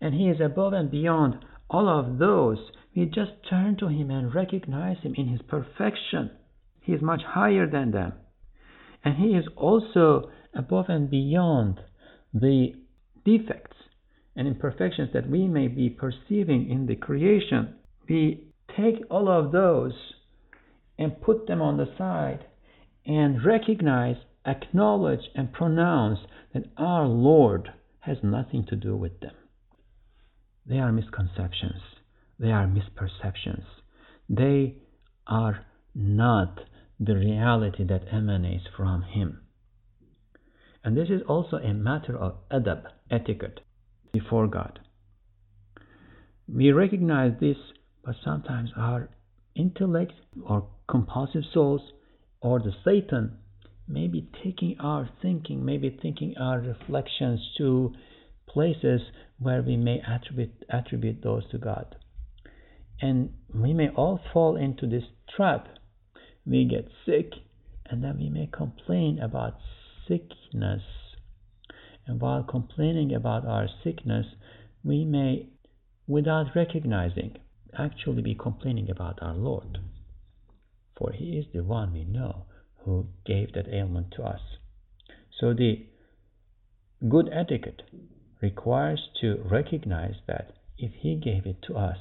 and he is above and beyond all of those. We just turn to him and recognize him in his perfection. He is much higher than them. And he is also above and beyond the defects and imperfections that we may be perceiving in the creation, we take all of those and put them on the side and recognize, acknowledge, and pronounce that our Lord has nothing to do with them. They are misconceptions, they are misperceptions, they are not the reality that emanates from Him. And this is also a matter of adab, etiquette before God. We recognize this, but sometimes our intellect or compulsive souls or the Satan may be taking our thinking, maybe thinking our reflections to places where we may attribute attribute those to God. And we may all fall into this trap. We get sick, and then we may complain about sickness. And while complaining about our sickness, we may, without recognizing, actually be complaining about our Lord. For He is the one we know who gave that ailment to us. So the good etiquette requires to recognize that if He gave it to us,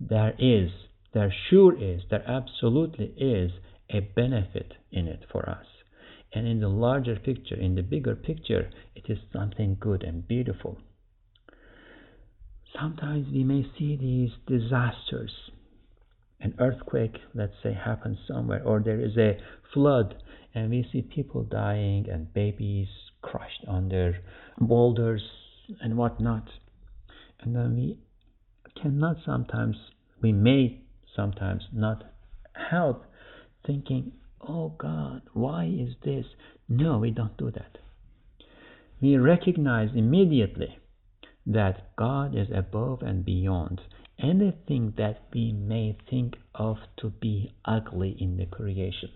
there is, there sure is, there absolutely is a benefit in it for us. And in the larger picture, in the bigger picture, it is something good and beautiful. Sometimes we may see these disasters. An earthquake, let's say, happens somewhere, or there is a flood, and we see people dying and babies crushed under boulders and whatnot. And then we cannot sometimes, we may sometimes not help thinking, oh God, why is this? No, we don't do that. We recognize immediately that God is above and beyond anything that we may think of to be ugly in the creation.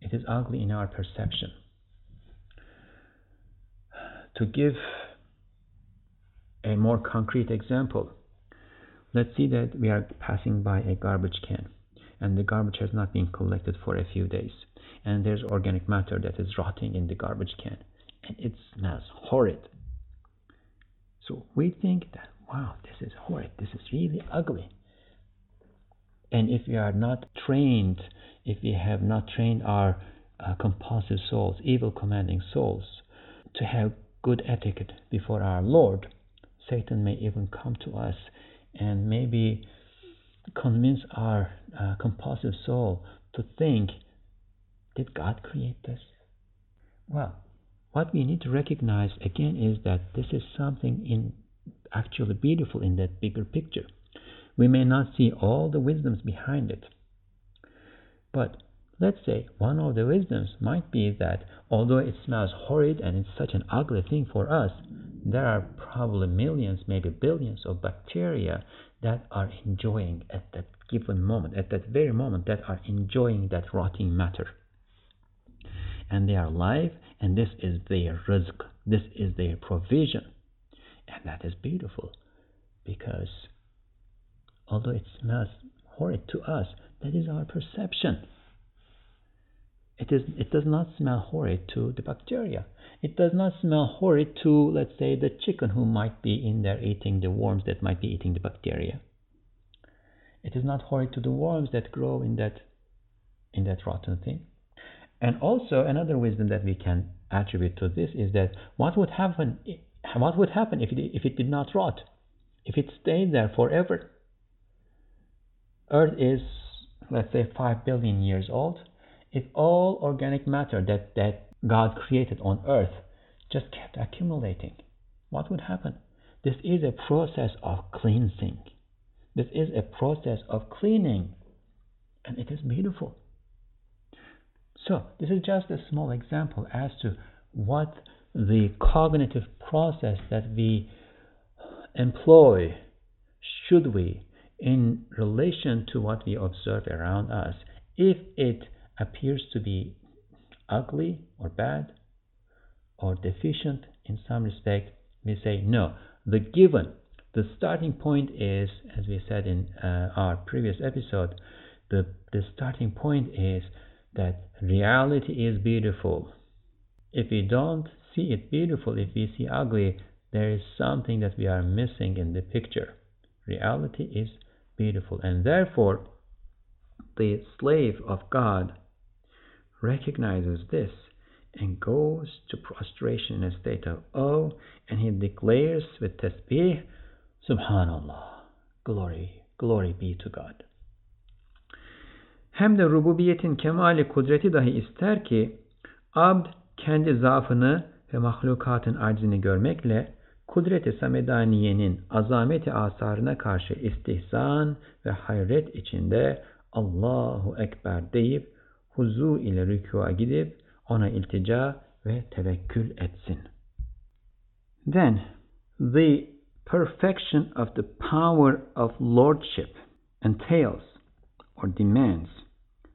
It is ugly in our perception. To give a more concrete example, let's see that we are passing by a garbage can and the garbage has not been collected for a few days and there's organic matter that is rotting in the garbage can and it smells horrid. So we think that, wow, this is horrid, this is really ugly. And if we are not trained, if we have not trained our uh, compulsive souls, evil commanding souls, to have good etiquette before our Lord, Satan may even come to us and maybe convince our uh, compulsive soul to think, did God create this? Well, what we need to recognize again is that this is something in actually beautiful in that bigger picture. We may not see all the wisdoms behind it. But let's say one of the wisdoms might be that although it smells horrid and it's such an ugly thing for us, there are probably millions, maybe billions of bacteria that are enjoying at that given moment, at that very moment, that are enjoying that rotting matter. And they are alive, and this is their rizq, this is their provision. And that is beautiful because although it smells horrid to us, that is our perception. It, is, it does not smell horrid to the bacteria. It does not smell horrid to, let's say, the chicken who might be in there eating the worms that might be eating the bacteria. It is not horrid to the worms that grow in that in that rotten thing. And also another wisdom that we can attribute to this is that what would happen what would happen if it, if it did not rot? If it stayed there forever? Earth is let's say 5 billion years old if all organic matter that, that God created on earth just kept accumulating, what would happen? This is a process of cleansing. This is a process of cleaning, and it is beautiful. So, this is just a small example as to what the cognitive process that we employ should we in relation to what we observe around us if it appears to be ugly or bad or deficient in some respect, we say no. The given, the starting point is, as we said in uh, our previous episode, the, the starting point is that reality is beautiful. If we don't see it beautiful, if we see ugly, there is something that we are missing in the picture. Reality is beautiful, and therefore, the slave of God recognizes this and goes to prostration in a state of awe and he declares with tasbih subhanallah. Glory glory be to God. Hem de rububiyetin kemali kudreti dahi ister ki abd kendi zaafını ve mahlukatın aczini görmekle kudret-i samedaniyenin azameti asarına karşı istihsan ve hayret içinde Allahu Ekber deyip huzu ile rükûa gidip ona iltica ve tevekkül etsin. Then the perfection of the power of lordship entails or demands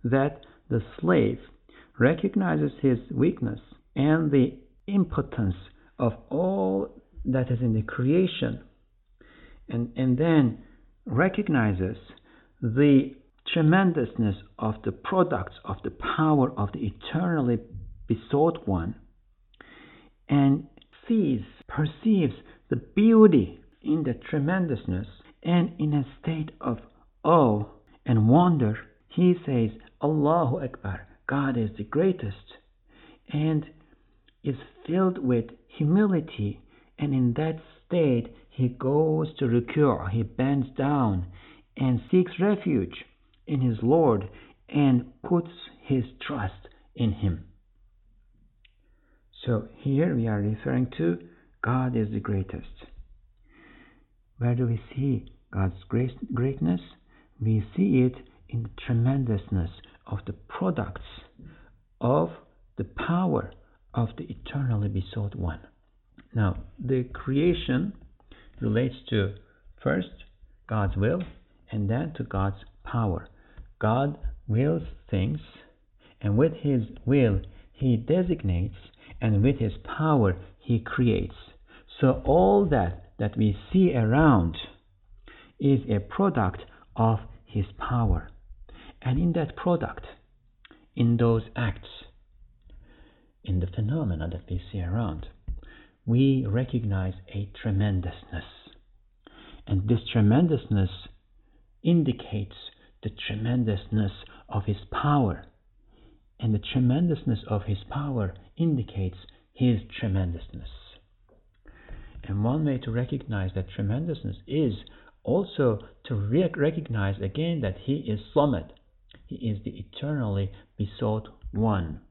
that the slave recognizes his weakness and the impotence of all that is in the creation and, and then recognizes the tremendousness of the products of the power of the eternally besought one and sees, perceives the beauty in the tremendousness and in a state of awe and wonder, he says, Allahu Akbar, God is the greatest, and is filled with humility, and in that state he goes to ruku', he bends down and seeks refuge in his Lord and puts his trust in him. So here we are referring to God is the greatest. Where do we see God's greatness? We see it in the tremendousness of the products of the power of the eternally besought one. Now, the creation relates to first God's will and then to God's power. God wills things, and with his will, he designates, and with his power, he creates. So all that that we see around is a product of his power. And in that product, in those acts, in the phenomena that we see around, we recognize a tremendousness. And this tremendousness indicates the tremendousness of his power. And the tremendousness of his power indicates his tremendousness. And one way to recognize that tremendousness is also to re- recognize again that he is Samad. He is the eternally besought one.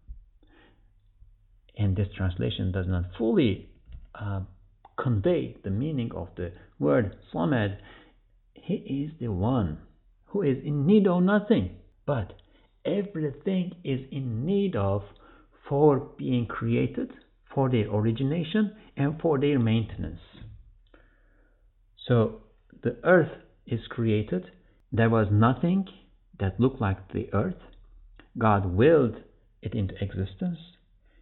And this translation does not fully uh, convey the meaning of the word Samad. He is the one who is in need of nothing, but everything is in need of for being created, for their origination, and for their maintenance. So the earth is created. There was nothing that looked like the earth. God willed it into existence.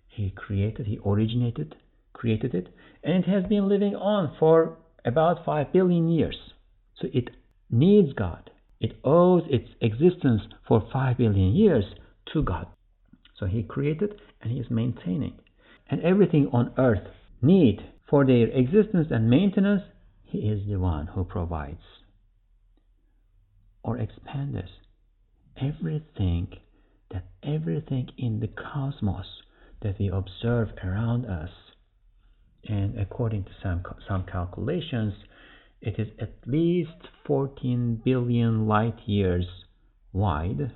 He created, He originated, created it, and it has been living on for about 5 billion years. So it needs God. It owes its existence for 5 billion years to God. So He created and He is maintaining. And everything on earth need for their existence and maintenance, He is the one who provides. Or expand this. Everything that everything in the cosmos that we observe around us, and according to some some calculations, it is at least 14 billion light years wide,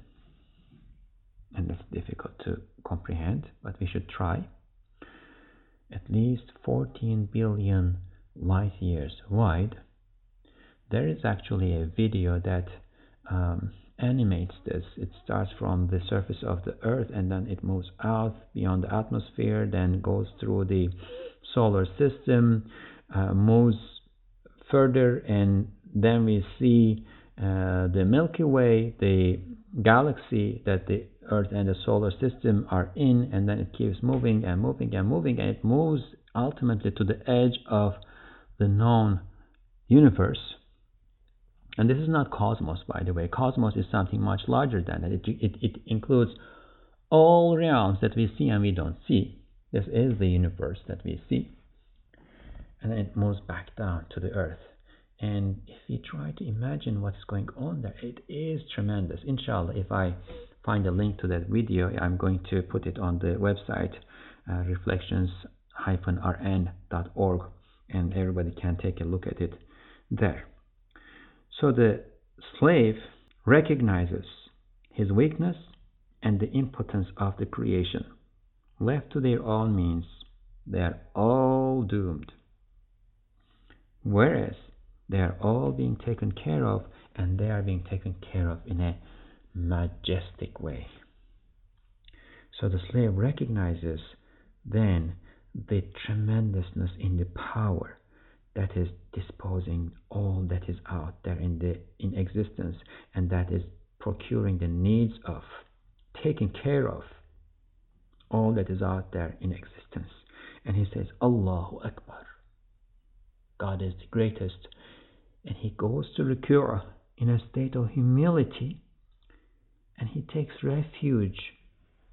and that's difficult to comprehend, but we should try. At least 14 billion light years wide. There is actually a video that um, animates this. It starts from the surface of the Earth and then it moves out beyond the atmosphere, then goes through the solar system, uh, moves further, and then we see uh, the Milky Way, the galaxy that the Earth and the solar system are in, and then it keeps moving and moving and moving, and it moves ultimately to the edge of the known universe. And this is not cosmos, by the way. Cosmos is something much larger than that. It, it, it includes all realms that we see and we don't see. This is the universe that we see and then it moves back down to the earth. And if we try to imagine what's going on there, it is tremendous. Inshallah, if I find a link to that video, I'm going to put it on the website, uh, reflections-rn.org, and everybody can take a look at it there. So the slave recognizes his weakness and the impotence of the creation. Left to their own means, they are all doomed whereas they are all being taken care of and they are being taken care of in a majestic way. So the slave recognizes then the tremendousness in the power that is disposing all that is out there in the in existence and that is procuring the needs of taking care of all that is out there in existence and he says allahu akbar god is the greatest and he goes to ruku' in a state of humility and he takes refuge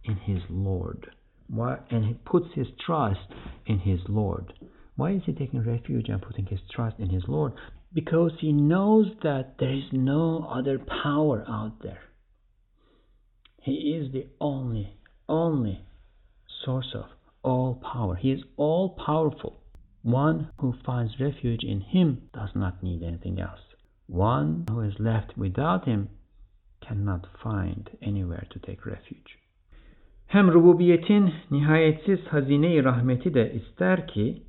in his lord and he puts his trust in his lord why is he taking refuge and putting his trust in his Lord? Because he knows that there is no other power out there. He is the only, only source of all power. He is all powerful. One who finds refuge in him does not need anything else. One who is left without him cannot find anywhere to take refuge. Hem rububiyetin nihayetsiz hazine-i rahmeti de ister ki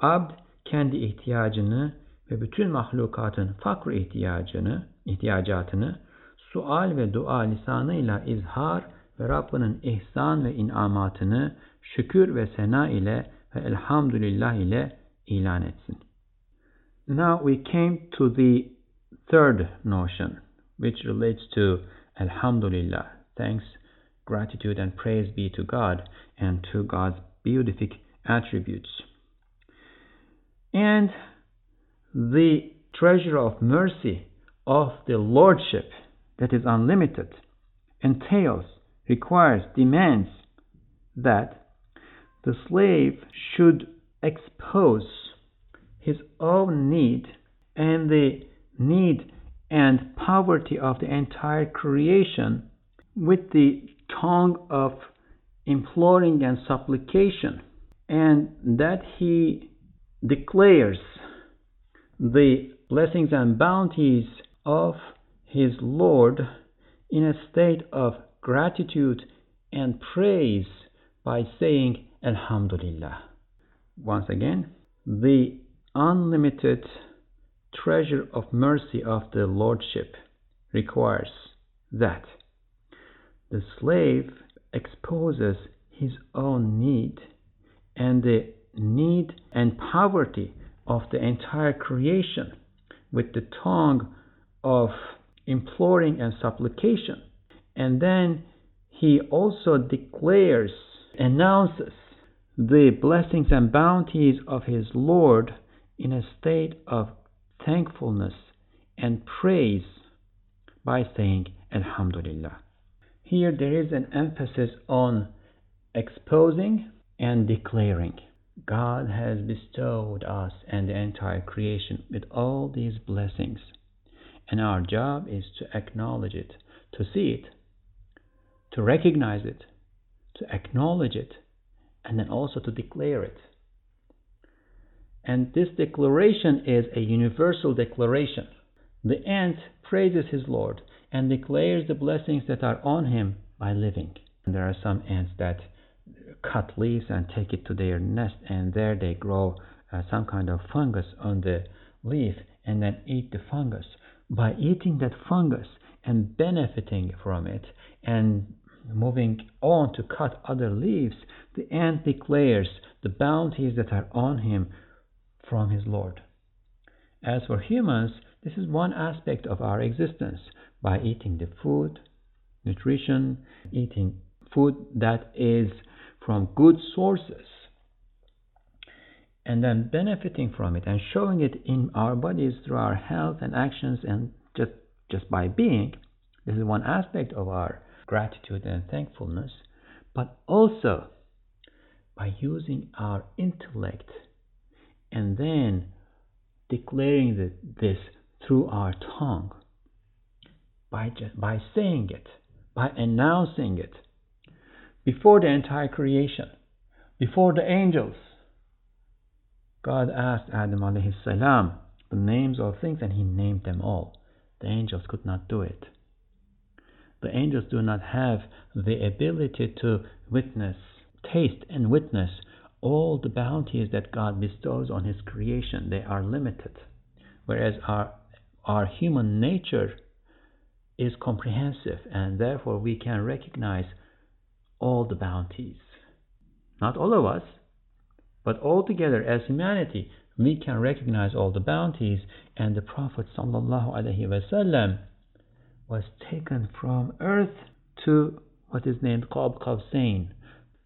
Abd kendi ihtiyacını ve bütün mahlukatın fakr ihtiyacını, ihtiyacatını sual ve dua lisanıyla izhar ve Rabbinin ihsan ve inamatını şükür ve sena ile ve elhamdülillah ile ilan etsin. Now we came to the third notion which relates to Alhamdulillah, thanks, gratitude and praise be to God and to God's beatific attributes. and the treasure of mercy of the Lordship that is unlimited entails, requires, demands that the slave should expose his own need and the need and poverty of the entire creation with the tongue of imploring and supplication, and that he declares the blessings and bounties of his Lord in a state of gratitude and praise by saying Alhamdulillah. Once again, the unlimited treasure of mercy of the Lordship requires that the slave exposes his own need and the need and poverty of the entire creation with the tongue of imploring and supplication. And then he also declares, announces the blessings and bounties of his Lord in a state of thankfulness and praise by saying Alhamdulillah. Here there is an emphasis on exposing and declaring. God has bestowed us and the entire creation with all these blessings, and our job is to acknowledge it, to see it, to recognize it, to acknowledge it, and then also to declare it. And this declaration is a universal declaration. The ant praises his Lord and declares the blessings that are on him by living. And there are some ants that cut leaves and take it to their nest, and there they grow uh, some kind of fungus on the leaf and then eat the fungus. By eating that fungus and benefiting from it and moving on to cut other leaves, the ant declares the bounties that are on him from his Lord. As for humans, this is one aspect of our existence. By eating the food, nutrition, eating food that is from good sources and then benefiting from it and showing it in our bodies through our health and actions and just just by being this is one aspect of our gratitude and thankfulness but also by using our intellect and then declaring the, this through our tongue by by saying it by announcing it before the entire creation, before the angels. God asked Adam alayhi salam the names of things and he named them all. The angels could not do it. The angels do not have the ability to witness, taste, and witness all the bounties that God bestows on His creation. They are limited. Whereas our, our human nature is comprehensive and therefore we can recognize all the bounties. Not all of us, but all together as humanity, we can recognize all the bounties and the Prophet ﷺ was taken from earth to what is named Qab Qawsain,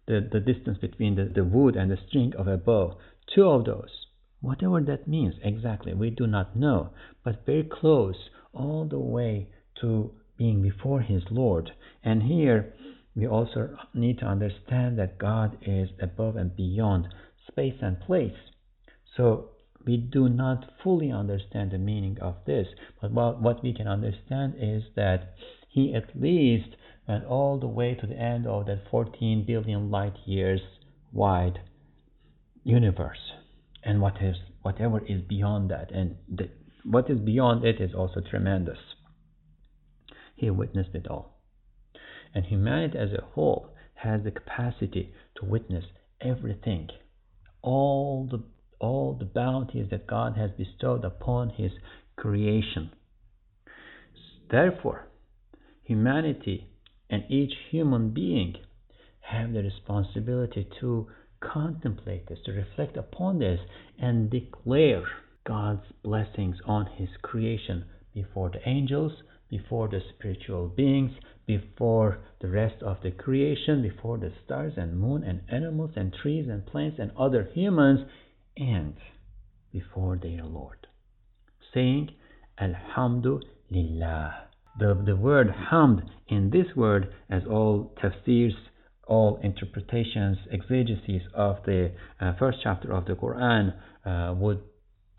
the, the distance between the, the wood and the string of a bow. Two of those. Whatever that means exactly, we do not know, but very close all the way to being before his Lord. And here we also need to understand that God is above and beyond space and place. So we do not fully understand the meaning of this, but what, we can understand is that he at least went all the way to the end of that 14 billion light years wide universe. And what is whatever is beyond that and the, what is beyond it is also tremendous. He witnessed it all. And humanity as a whole has the capacity to witness everything all the all the bounties that God has bestowed upon his creation. Therefore humanity and each human being have the responsibility to contemplate this, to reflect upon this, and declare God's blessings on His creation before the angels, before the spiritual beings, before the rest of the creation, before the stars and moon and animals and trees and plants and other humans, and before their Lord, saying, Alhamdulillah. The, the word hamd in this word, as all tafsirs all interpretations, exegeses of the uh, first chapter of the Quran uh, would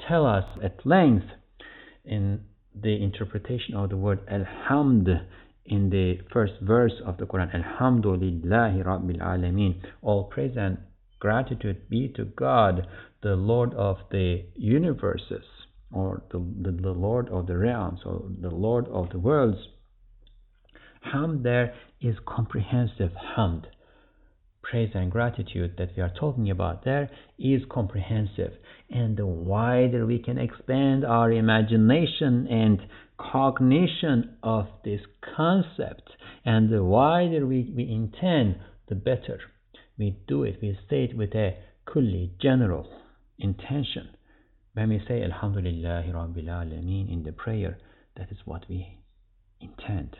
tell us at length in the interpretation of the word Alhamd in the first verse of the Quran Alhamdulillahi Rabbil Alameen all praise and gratitude be to God the Lord of the universes or the, the, the Lord of the realms or the Lord of the worlds Hamd there is comprehensive Hamd praise and gratitude that we are talking about there is comprehensive. And the wider we can expand our imagination and cognition of this concept, and the wider we, we intend, the better. We do it, we say it with a kulli, general intention. When we say Alhamdulillahi Rabbil Alameen in the prayer, that is what we intend.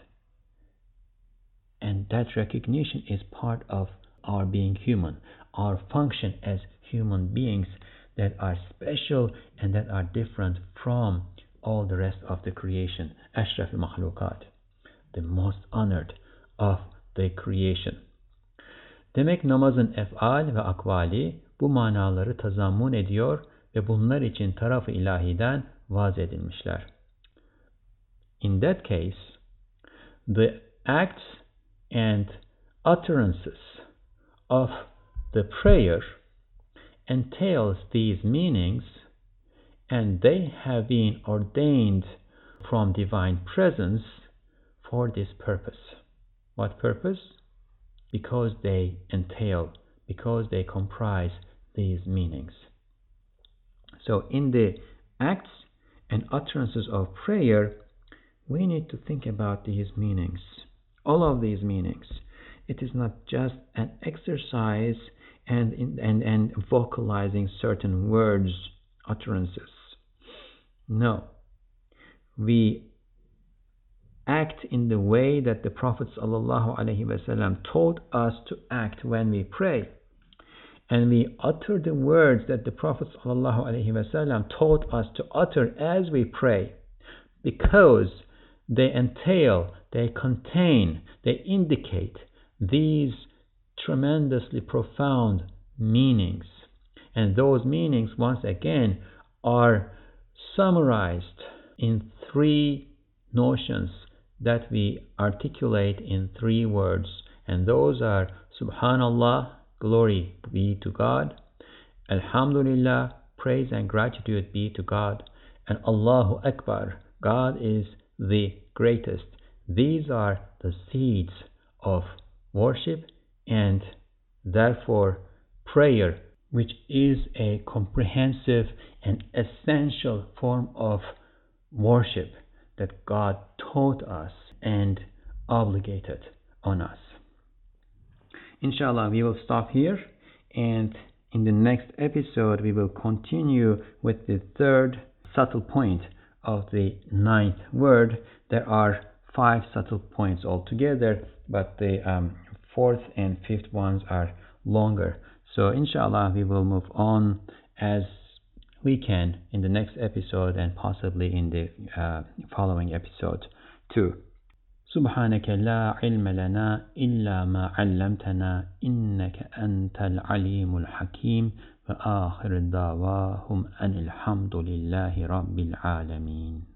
And that recognition is part of our being human, our function as human beings that are special and that are different from all the rest of the creation. Ashraf al the most honored of the creation. Demek namazın ef'al ve akvali bu manaları tazammun ediyor ve bunlar için tarafı ilahiden vaz edilmişler. In that case, the acts and utterances of the prayer entails these meanings and they have been ordained from divine presence for this purpose. What purpose? Because they entail, because they comprise these meanings. So, in the acts and utterances of prayer, we need to think about these meanings, all of these meanings. It is not just an exercise and, and, and vocalizing certain words, utterances. No. We act in the way that the Prophet ﷺ taught us to act when we pray. And we utter the words that the Prophet ﷺ taught us to utter as we pray because they entail, they contain, they indicate these tremendously profound meanings. And those meanings, once again, are summarized in three notions that we articulate in three words. And those are Subhanallah, glory be to God, Alhamdulillah, praise and gratitude be to God, and Allahu Akbar, God is the greatest. These are the seeds of worship and therefore prayer, which is a comprehensive and essential form of worship that God taught us and obligated on us. Inshallah, we will stop here and in the next episode, we will continue with the third subtle point of the ninth word. There are five subtle points altogether, but the um, fourth and fifth ones are longer. So, inshallah, we will move on as we can in the next episode and possibly in the uh, following episode too. سبحانك لا علم لنا إلا ما علمتنا إنك أنت العليم الحكيم. وآخر دعواهم أن الحمد لله رب العالمين.